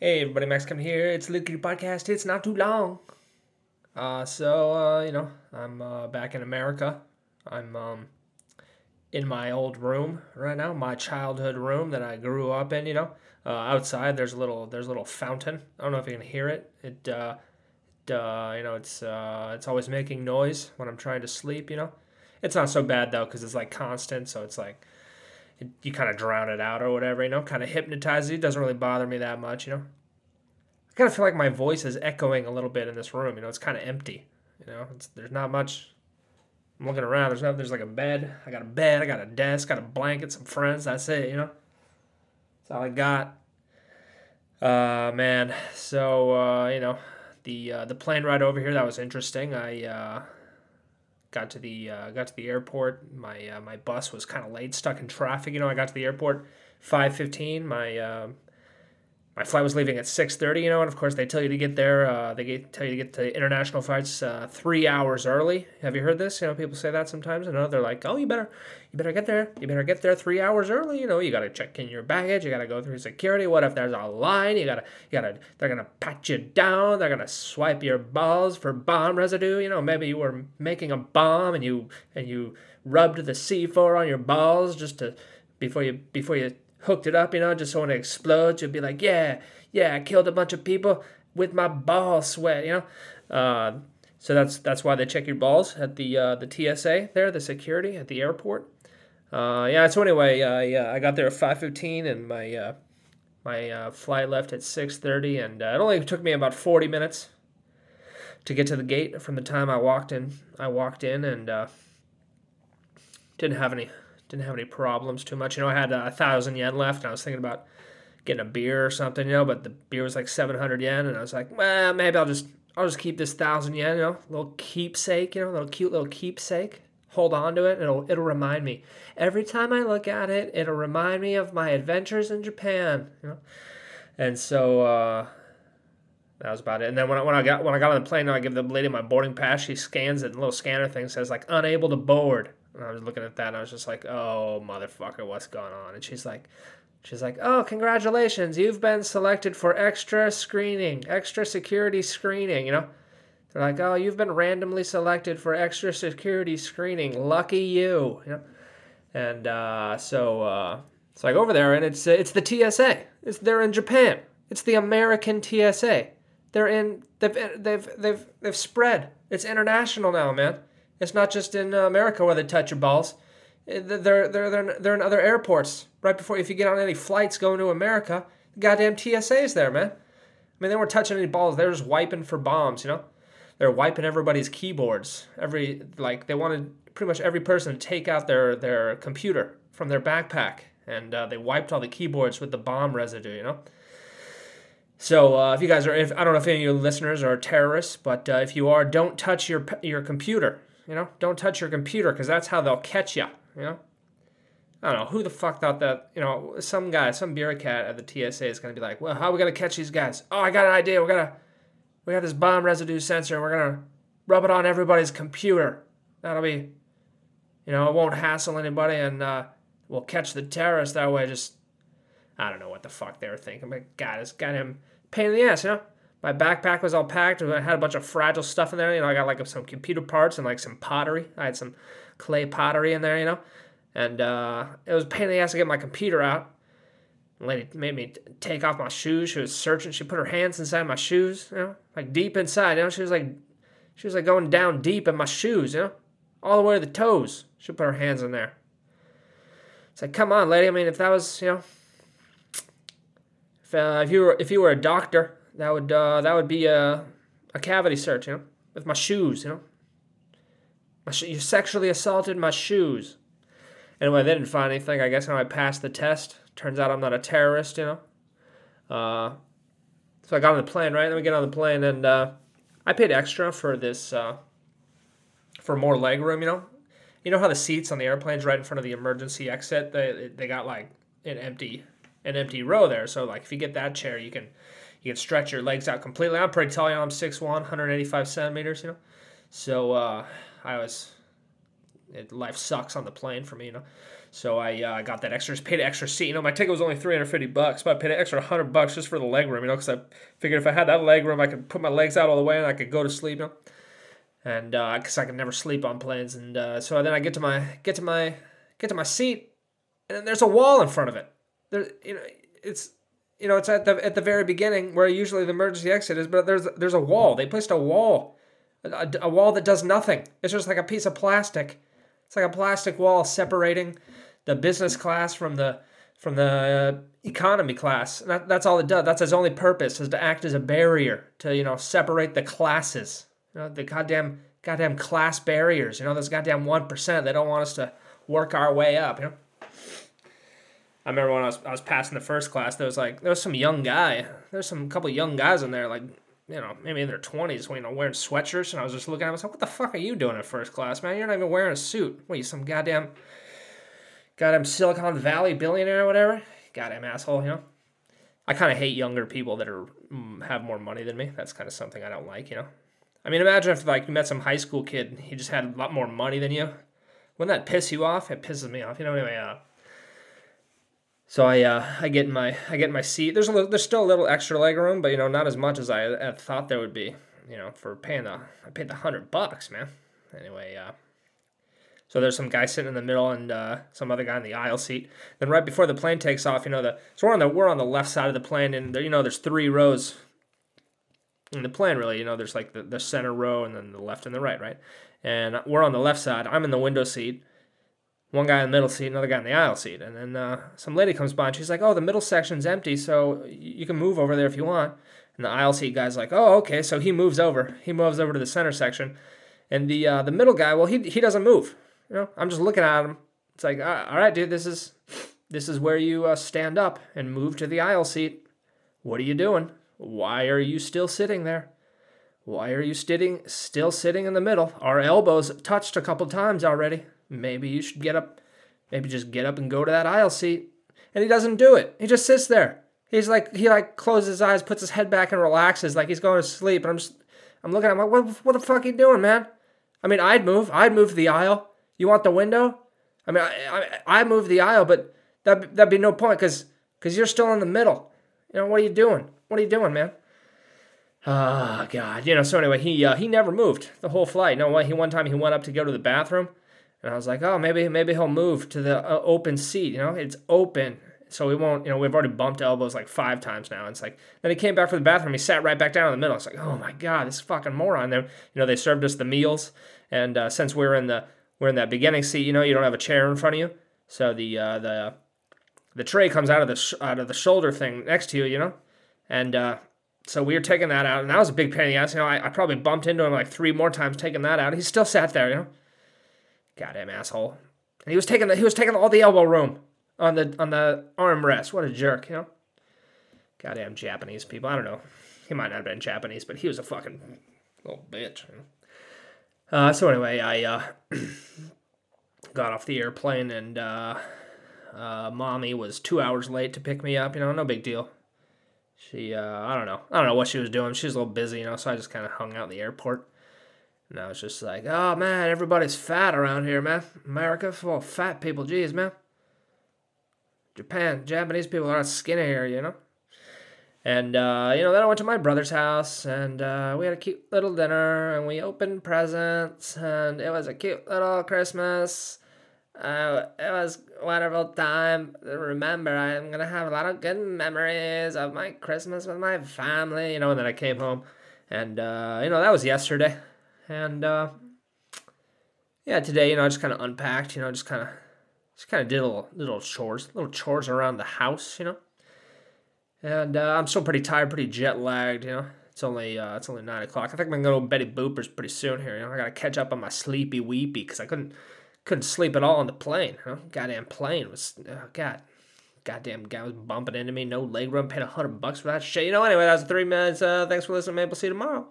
Hey everybody, Max Kevin here. It's Little Cutie podcast. It's not too long. Uh, so uh, you know, I'm uh, back in America. I'm um, in my old room right now, my childhood room that I grew up in. You know, uh, outside there's a little there's a little fountain. I don't know if you can hear it. It, uh, it uh, you know, it's uh, it's always making noise when I'm trying to sleep. You know, it's not so bad though because it's like constant, so it's like you kind of drown it out or whatever. You know, kind of hypnotizes you. It doesn't really bother me that much. You know. I kind of feel like my voice is echoing a little bit in this room. You know, it's kind of empty. You know, it's, there's not much. I'm looking around. There's no. There's like a bed. I got a bed. I got a desk. Got a blanket. Some friends. That's it. You know. That's all I got. Uh, man. So uh, you know, the uh, the plane ride over here that was interesting. I uh, got to the uh, got to the airport. My uh, my bus was kind of late, stuck in traffic. You know, I got to the airport five fifteen. My uh, my flight was leaving at 6.30 you know and of course they tell you to get there uh, they get, tell you to get to international flights uh, three hours early. Have you heard this? You know people say that sometimes you know they're like oh you better you better get there you better get there three hours early you know you got to check in your baggage you got to go through security what if there's a line you gotta you gotta they're gonna pat you down they're gonna swipe your balls for bomb residue you know maybe you were making a bomb and you and you rubbed the c4 on your balls just to before you before you hooked it up, you know, just so when it explodes, you'll be like, yeah, yeah, I killed a bunch of people with my ball sweat, you know. Uh, so that's that's why they check your balls at the uh, the TSA there, the security at the airport. Uh, yeah. So anyway, uh, yeah, I got there at five fifteen, and my uh, my uh, flight left at six thirty, and uh, it only took me about forty minutes to get to the gate from the time I walked in. I walked in and uh, didn't have any didn't have any problems too much. You know, I had a thousand yen left, and I was thinking about getting a beer or something. You know, but the beer was like seven hundred yen, and I was like, well, maybe I'll just I'll just keep this thousand yen. You know, little keepsake. You know, little cute little keepsake. Hold on to it. It'll it'll remind me every time I look at it. It'll remind me of my adventures in Japan. You know, and so. uh that was about it. And then when I, when I got when I got on the plane, I give the lady my boarding pass. She scans it, and the little scanner thing says like unable to board. And I was looking at that and I was just like, oh, motherfucker, what's going on? And she's like, she's like, oh, congratulations. You've been selected for extra screening, extra security screening, you know? They're like, oh, you've been randomly selected for extra security screening. Lucky you, you know? And uh, so uh, it's like over there, and it's it's the TSA. It's they're in Japan. It's the American TSA. They're in they've they've they've they've spread. It's international now, man. It's not just in uh, America where they touch your balls. Uh, they're, they're, they're, they're in other airports. Right before, if you get on any flights going to America, the goddamn TSA's there, man. I mean, they weren't touching any balls. They were just wiping for bombs, you know? They're wiping everybody's keyboards. Every, like, they wanted pretty much every person to take out their, their computer from their backpack. And uh, they wiped all the keyboards with the bomb residue, you know? So uh, if you guys are, if, I don't know if any of you listeners are terrorists, but uh, if you are, don't touch your your computer. You know, don't touch your computer because that's how they'll catch you. You know, I don't know who the fuck thought that. You know, some guy, some bureaucrat at the TSA is gonna be like, well, how are we gonna catch these guys? Oh, I got an idea. We're gonna, we got this bomb residue sensor, and we're gonna rub it on everybody's computer. That'll be, you know, it won't hassle anybody, and uh, we'll catch the terrorists that way. Just, I don't know what the fuck they were thinking, but God, it's got him pain in the ass, you know my backpack was all packed. I had a bunch of fragile stuff in there. You know, I got like some computer parts and like some pottery. I had some clay pottery in there, you know. And uh, it was a pain in the ass to get my computer out. The lady made me take off my shoes. She was searching. She put her hands inside my shoes, you know, like deep inside. You know, she was like, she was like going down deep in my shoes, you know, all the way to the toes. She put her hands in there. It's like, come on, lady. I mean, if that was, you know, if, uh, if you were if you were a doctor that would uh, that would be a a cavity search, you know, with my shoes, you know. My sh- you sexually assaulted my shoes. Anyway, they didn't find anything. I guess when I passed the test. Turns out I'm not a terrorist, you know. Uh, so I got on the plane, right? Then we get on the plane, and uh, I paid extra for this uh, for more leg room, you know. You know how the seats on the airplanes right in front of the emergency exit, they they got like an empty an empty row there. So like if you get that chair, you can you can stretch your legs out completely. I'm pretty tall, you I'm 6'1", 185 centimeters, you know. So uh, I was, it, life sucks on the plane for me, you know. So I uh, got that extra, paid an extra seat. You know, my ticket was only 350 bucks, but I paid an extra 100 bucks just for the leg room, you know, because I figured if I had that leg room, I could put my legs out all the way and I could go to sleep, you know. And because uh, I can never sleep on planes, and uh, so then I get to my get to my get to my seat, and there's a wall in front of it. There, you know, it's you know, it's at the at the very beginning where usually the emergency exit is, but there's there's a wall. They placed a wall, a, a wall that does nothing. It's just like a piece of plastic. It's like a plastic wall separating the business class from the from the uh, economy class. That, that's all it does. That's its only purpose is to act as a barrier to you know separate the classes. You know the goddamn goddamn class barriers. You know those goddamn one percent. They don't want us to work our way up. You know. I remember when I was I was passing the first class, there was like there was some young guy. There's some couple young guys in there, like you know maybe in their twenties, you know wearing sweatshirts, and I was just looking at him. I was like, "What the fuck are you doing in first class, man? You're not even wearing a suit. What are you, some goddamn goddamn Silicon Valley billionaire or whatever? Goddamn asshole, you know." I kind of hate younger people that are mm, have more money than me. That's kind of something I don't like, you know. I mean, imagine if like you met some high school kid, and he just had a lot more money than you. Wouldn't that piss you off? It pisses me off. You know, anyway, uh, so I uh, I get in my I get in my seat. There's a little, there's still a little extra leg room, but you know not as much as I thought there would be. You know for paying the I paid the hundred bucks, man. Anyway, uh, so there's some guy sitting in the middle and uh, some other guy in the aisle seat. Then right before the plane takes off, you know the so we're on the we're on the left side of the plane, and there, you know there's three rows in the plane. Really, you know there's like the, the center row and then the left and the right, right. And we're on the left side. I'm in the window seat one guy in the middle seat, another guy in the aisle seat. And then uh, some lady comes by and she's like, Oh, the middle section's empty, so you can move over there if you want. And the aisle seat guy's like, Oh, okay. So he moves over. He moves over to the center section. And the uh, the middle guy, well, he, he doesn't move. You know, I'm just looking at him. It's like, all right, dude, this is this is where you uh, stand up and move to the aisle seat. What are you doing? Why are you still sitting there? Why are you sitting still sitting in the middle? Our elbows touched a couple times already. Maybe you should get up, maybe just get up and go to that aisle seat. And he doesn't do it. He just sits there. He's like, he like closes his eyes, puts his head back and relaxes like he's going to sleep. And I'm just, I'm looking at him like, what, what the fuck are you doing, man? I mean, I'd move. I'd move the aisle. You want the window? I mean, I, I, I move the aisle, but that that'd be no point because because you're still in the middle. You know, what are you doing? What are you doing, man? Oh God, you know. So anyway, he uh, he never moved the whole flight. No, what? He one time he went up to go to the bathroom, and I was like, oh, maybe maybe he'll move to the uh, open seat. You know, it's open, so we won't. You know, we've already bumped elbows like five times now. And it's like then he came back from the bathroom. He sat right back down in the middle. It's like, oh my god, this fucking moron. There, you know, they served us the meals, and uh, since we're in the we're in that beginning seat, you know, you don't have a chair in front of you, so the uh, the the tray comes out of the sh- out of the shoulder thing next to you, you know, and uh, so we were taking that out, and that was a big pain in the ass. You know, I, I probably bumped into him like three more times taking that out. He still sat there, you know. Goddamn asshole. And he was taking the, he was taking all the elbow room on the on the armrest. What a jerk, you know. Goddamn Japanese people. I don't know. He might not have been Japanese, but he was a fucking little bitch. Uh, so anyway, I uh, got off the airplane and uh, uh, mommy was two hours late to pick me up. You know, no big deal. She, uh, I don't know, I don't know what she was doing. She was a little busy, you know, so I just kind of hung out in the airport. And I was just like, oh man, everybody's fat around here, man. America full of fat people. Jeez, man. Japan, Japanese people are not skinny here, you know? And, uh, you know, then I went to my brother's house and uh, we had a cute little dinner and we opened presents and it was a cute little Christmas. Uh, it was a wonderful time. Remember, I'm going to have a lot of good memories of my Christmas with my family, you know, and then I came home and, uh, you know, that was yesterday. And uh, yeah, today, you know, I just kind of unpacked, you know, just kind of just kind of did little little chores, little chores around the house, you know. And uh, I'm still pretty tired, pretty jet lagged, you know. It's only uh, it's only nine o'clock. I think I'm gonna go to Betty Boopers pretty soon here. You know, I gotta catch up on my sleepy weepy because I couldn't couldn't sleep at all on the plane. Huh? Goddamn plane was oh god, goddamn guy was bumping into me. No leg room. Paid a hundred bucks for that shit. You know. Anyway, that was three minutes. Uh, thanks for listening. Maybe we'll see you tomorrow.